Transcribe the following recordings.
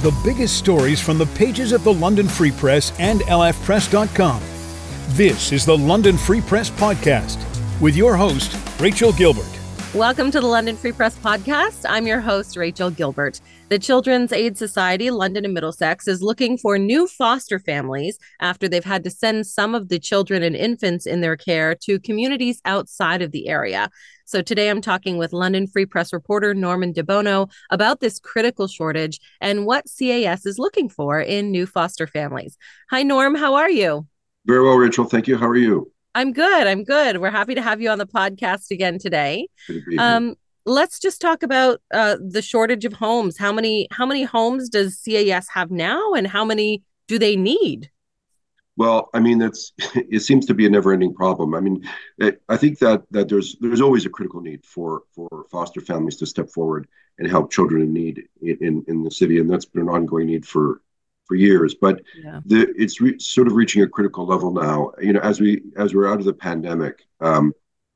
The biggest stories from the pages of the London Free Press and lfpress.com. This is the London Free Press Podcast with your host, Rachel Gilbert. Welcome to the London Free Press Podcast. I'm your host, Rachel Gilbert. The Children's Aid Society, London and Middlesex, is looking for new foster families after they've had to send some of the children and infants in their care to communities outside of the area. So today I'm talking with London Free Press reporter Norman De Bono about this critical shortage and what CAS is looking for in new foster families. Hi, Norm. How are you? Very well, Rachel. Thank you. How are you? I'm good. I'm good. We're happy to have you on the podcast again today. Um, let's just talk about uh, the shortage of homes. How many how many homes does CAS have now, and how many do they need? Well, I mean, that's it seems to be a never-ending problem. I mean, it, I think that that there's there's always a critical need for for foster families to step forward and help children in need in in, in the city, and that's been an ongoing need for for years, but yeah. the, it's re- sort of reaching a critical level now. You know, as we as we're out of the pandemic, um,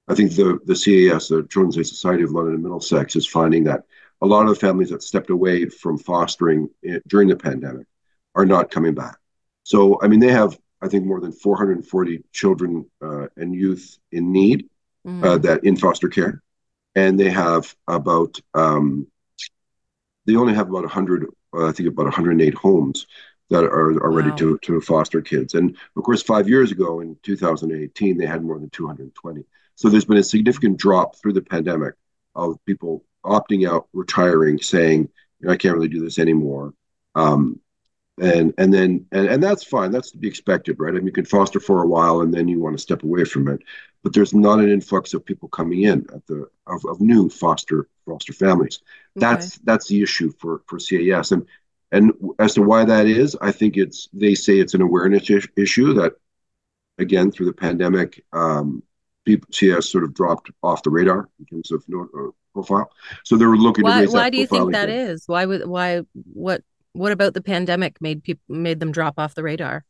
I think the the CAS, the Children's Aid Society of London and Middlesex, is finding that a lot of the families that stepped away from fostering during the pandemic are not coming back. So, I mean, they have I think more than 440 children uh, and youth in need mm-hmm. uh, that in foster care, and they have about um, they only have about 100 uh, I think about 108 homes that are, are ready to, to foster kids. And of course, five years ago in 2018, they had more than 220. So there's been a significant drop through the pandemic of people opting out, retiring, saying, I can't really do this anymore. Um, and and then and, and that's fine. That's to be expected right? I mean you can foster for a while and then you want to step away from it. But there's not an influx of people coming in at the of, of new foster foster families. That's okay. that's the issue for for cas and and as to why that is i think it's they say it's an awareness issue that again through the pandemic um, people cas sort of dropped off the radar in terms of no, uh, profile. So they're looking why, why do you think that is? why would why what what about the pandemic made people made them drop off the radar?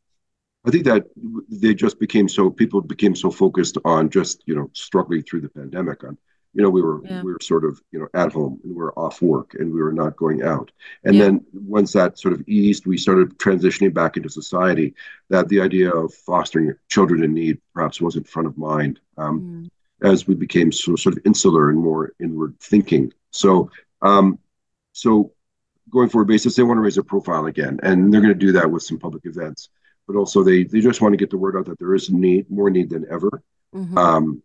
I think that they just became so people became so focused on just you know struggling through the pandemic. On you know we were yeah. we were sort of you know at home and we were off work and we were not going out. And yeah. then once that sort of eased, we started transitioning back into society. That the idea of fostering children in need perhaps wasn't front of mind um, mm. as we became so sort of insular and more inward thinking. So um, so going forward basis, they want to raise their profile again, and they're going to do that with some public events. But also, they they just want to get the word out that there is need, more need than ever, mm-hmm. um,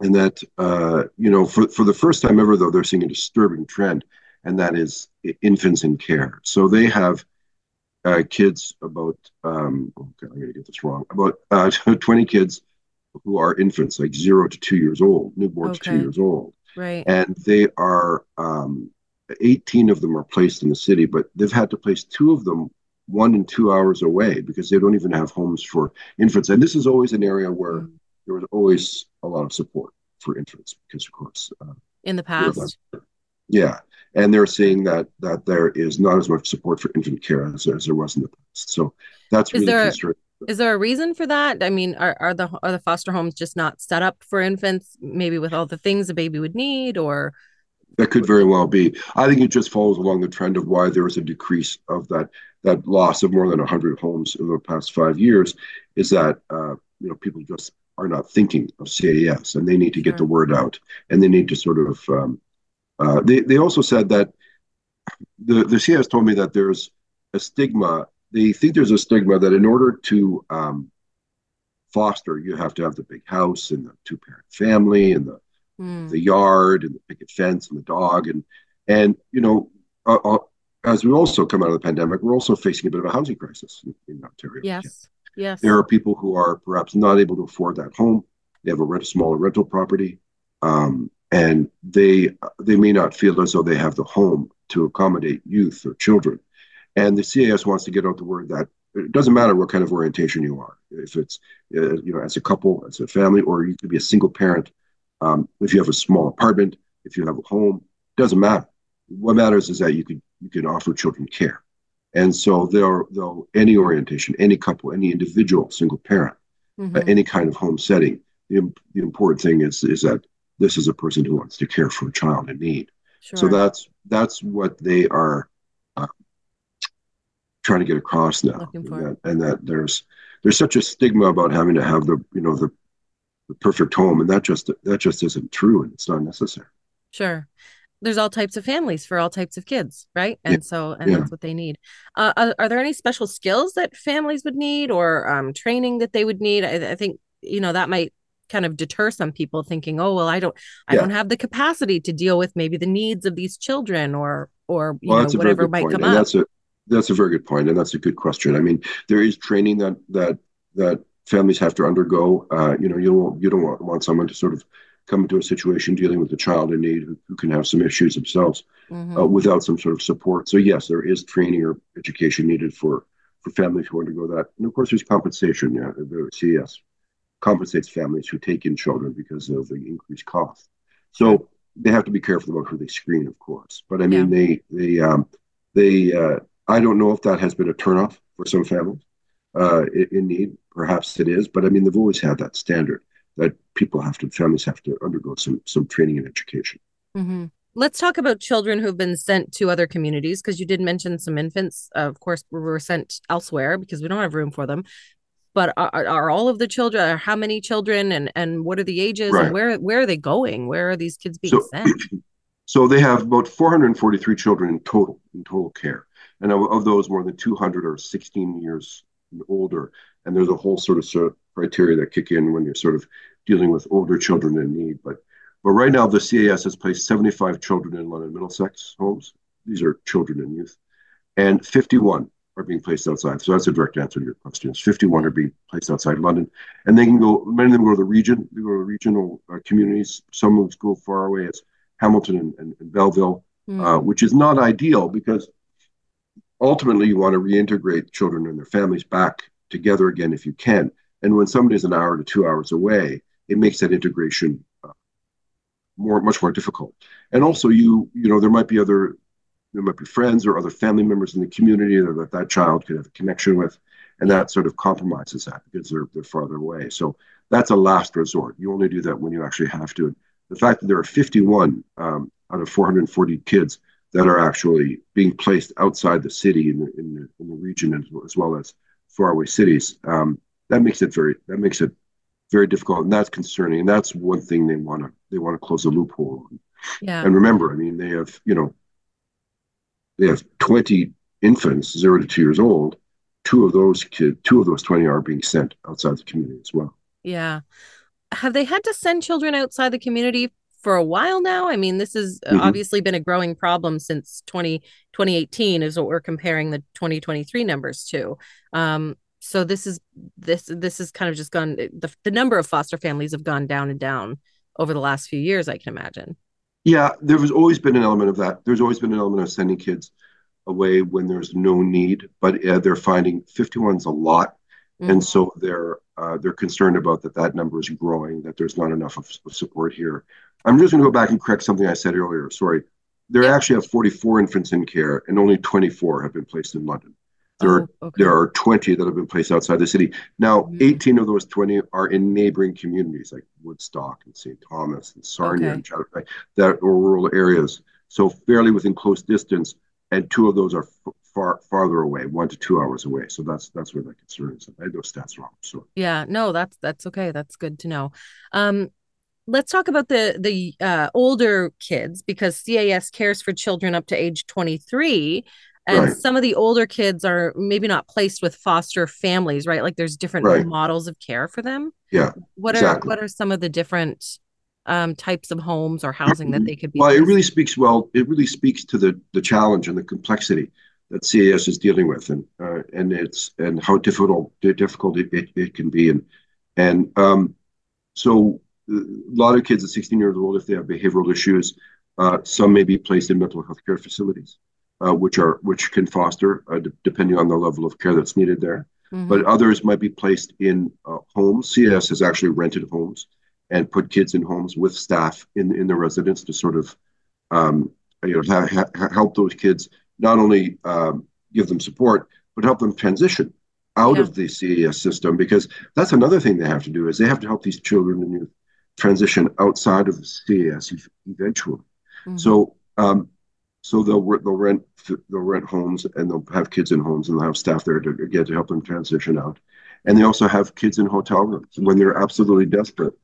and that uh, you know, for for the first time ever, though, they're seeing a disturbing trend, and that is infants in care. So they have uh, kids about um, okay, I'm going to get this wrong about uh, 20 kids who are infants, like zero to two years old, newborn okay. to two years old, right? And they are um, 18 of them are placed in the city, but they've had to place two of them one and two hours away because they don't even have homes for infants. And this is always an area where mm. there was always a lot of support for infants because, of course, uh, in the past, yeah, and they're seeing that that there is not as much support for infant care as, as there was in the past. So that's is really there, Is there a reason for that? I mean, are, are the are the foster homes just not set up for infants? Maybe with all the things a baby would need, or that could very well be. I think it just follows along the trend of why there is a decrease of that that loss of more than 100 homes in the past five years. Is that uh, you know people just are not thinking of CAS and they need to get the word out and they need to sort of. Um, uh, they they also said that the the CAS told me that there's a stigma. They think there's a stigma that in order to um, foster, you have to have the big house and the two parent family and the mm. the yard and the picket fence and the dog. And and you know uh, uh, as we also come out of the pandemic we're also facing a bit of a housing crisis in, in ontario. Yes yes. There are people who are perhaps not able to afford that home. They have a rent, smaller rental property um, and they they may not feel as though they have the home to accommodate youth or children. And the cas wants to get out the word that it doesn't matter what kind of orientation you are. If it's uh, you know as a couple as a family or you could be a single parent um, if you have a small apartment, if you have a home, doesn't matter. What matters is that you can you can offer children care, and so they'll they'll any orientation, any couple, any individual, single parent, mm-hmm. uh, any kind of home setting. The, the important thing is is that this is a person who wants to care for a child in need. Sure. So that's that's what they are uh, trying to get across now, and that, and that, there's there's such a stigma about having to have the you know the, the perfect home, and that just that just isn't true, and it's not necessary. Sure there's all types of families for all types of kids, right? And yeah. so, and yeah. that's what they need. Uh, are, are, there any special skills that families would need or um, training that they would need? I, I, think, you know, that might kind of deter some people thinking, oh, well, I don't, I yeah. don't have the capacity to deal with maybe the needs of these children or, or, you well, know, whatever might point. come and up. That's a, that's a very good point, And that's a good question. I mean, there is training that, that, that families have to undergo. Uh, you know, you don't, you don't want, want someone to sort of come into a situation dealing with a child in need who, who can have some issues themselves mm-hmm. uh, without some sort of support. So yes, there is training or education needed for for families who undergo that, and of course there's compensation. Yeah, the CAS compensates families who take in children because of the increased cost. So they have to be careful about who they screen, of course. But I mean, yeah. they they um, they uh, I don't know if that has been a turnoff for some families uh, in, need. Perhaps it is, but I mean, they've always had that standard that people have to families have to undergo some some training and education mm-hmm. let's talk about children who've been sent to other communities because you did mention some infants uh, of course were sent elsewhere because we don't have room for them but are, are all of the children how many children and and what are the ages right. and where where are they going where are these kids being so, sent so they have about 443 children in total in total care and of, of those more than 200 are 16 years older and there's a whole sort of sort of criteria that kick in when you're sort of dealing with older children in need. But but right now the CAS has placed 75 children in London Middlesex homes. These are children and youth, and 51 are being placed outside. So that's a direct answer to your questions. 51 are being placed outside London, and they can go. Many of them go to the region. They go to regional uh, communities. Some of them go far away as Hamilton and, and, and Belleville, mm. uh, which is not ideal because ultimately you want to reintegrate children and their families back together again if you can. And when somebody is an hour to two hours away, it makes that integration uh, more much more difficult. And also, you you know, there might be other there might be friends or other family members in the community that that child could have a connection with, and that sort of compromises that because they're they're farther away. So that's a last resort. You only do that when you actually have to. The fact that there are 51 um, out of 440 kids that are actually being placed outside the city in the, in the, in the region as, as well as faraway cities, um, that makes it very that makes it very difficult, and that's concerning. And that's one thing they want to they want to close a loophole on. Yeah. And remember, I mean, they have you know they have 20 infants, zero to two years old. Two of those kid, two of those 20 are being sent outside the community as well. Yeah. Have they had to send children outside the community for a while now. I mean, this has mm-hmm. obviously been a growing problem since 20, 2018 is what we're comparing the 2023 numbers to. Um, so this is this this has kind of just gone the, the number of foster families have gone down and down over the last few years, I can imagine. Yeah, there has always been an element of that. There's always been an element of sending kids away when there's no need, but uh, they're finding 51's a lot, mm-hmm. and so they're uh, they're concerned about that that number is growing, that there's not enough of, of support here. I'm just going to go back and correct something I said earlier. Sorry. There actually have 44 infants in care, and only 24 have been placed in London. There, oh, okay. are, there are 20 that have been placed outside the city. Now, mm-hmm. 18 of those 20 are in neighboring communities like Woodstock and St. Thomas and Sarnia okay. and Chatham, that are rural areas. So fairly within close distance, and two of those are f- far farther away, one to two hours away. So that's that's where that concern is. I had those stats wrong. So yeah, no, that's that's okay. That's good to know. Um, let's talk about the the uh, older kids because CAS cares for children up to age 23 and right. some of the older kids are maybe not placed with foster families right like there's different right. models of care for them yeah what exactly. are what are some of the different um, types of homes or housing that they could be well it really speaks well it really speaks to the the challenge and the complexity that CAS is dealing with and uh, and it's and how difficult difficult it, it, can be and and um, so a lot of kids at 16 years old, if they have behavioral issues, uh, some may be placed in mental health care facilities, uh, which are which can foster uh, d- depending on the level of care that's needed there. Mm-hmm. But others might be placed in uh, homes. CAS has actually rented homes and put kids in homes with staff in in the residence to sort of um, you know ha- ha- help those kids not only um, give them support but help them transition out yeah. of the CAS system because that's another thing they have to do is they have to help these children and youth transition outside of the CAS eventually. Mm-hmm. So, um, So they'll they'll rent they'll rent homes and they'll have kids in homes and they'll have staff there to again to help them transition out. And they also have kids in hotel rooms when they're absolutely desperate.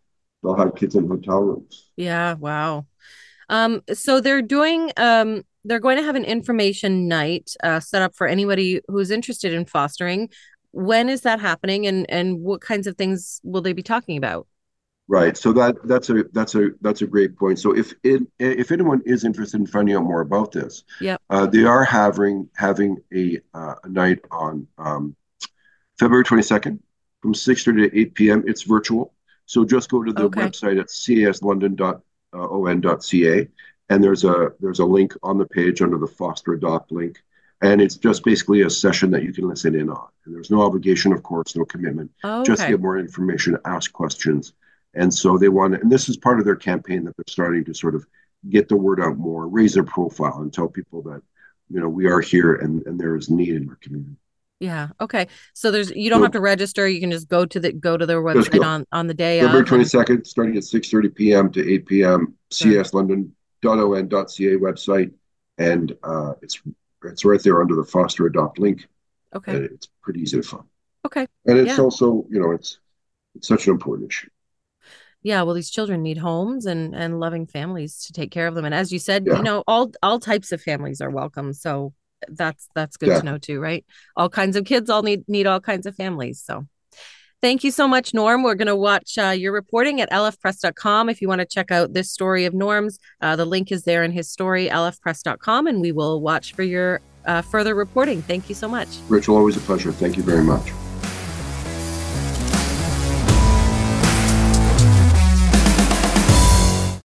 They'll have kids in hotel rooms. Yeah, wow. Um, so they're doing um they're going to have an information night uh, set up for anybody who's interested in fostering. When is that happening, and and what kinds of things will they be talking about? Right. So that that's a that's a that's a great point. So if it if anyone is interested in finding out more about this, yeah, uh, they are having having a, uh, a night on um, February twenty second from six thirty to eight p.m. It's virtual. So just go to the okay. website at caslondon.on.ca and there's a there's a link on the page under the foster adopt link and it's just basically a session that you can listen in on and there's no obligation of course no commitment oh, okay. just get more information ask questions and so they want to, and this is part of their campaign that they're starting to sort of get the word out more raise their profile and tell people that you know we are here and and there is need in our community yeah. Okay. So there's you don't so, have to register. You can just go to the go to their website on on the day. February twenty second, starting at six thirty p.m. to eight p.m. CAS London .on.ca website, and uh, it's it's right there under the foster adopt link. Okay, it's pretty easy to find. Okay, and it's yeah. also you know it's it's such an important issue. Yeah, well, these children need homes and and loving families to take care of them, and as you said, yeah. you know, all all types of families are welcome. So that's that's good yeah. to know too, right? All kinds of kids all need need all kinds of families. So Thank you so much, Norm. We're going to watch uh, your reporting at lfpress.com. If you want to check out this story of Norm's, uh, the link is there in his story, lfpress.com, and we will watch for your uh, further reporting. Thank you so much. Rachel, always a pleasure. Thank you very much.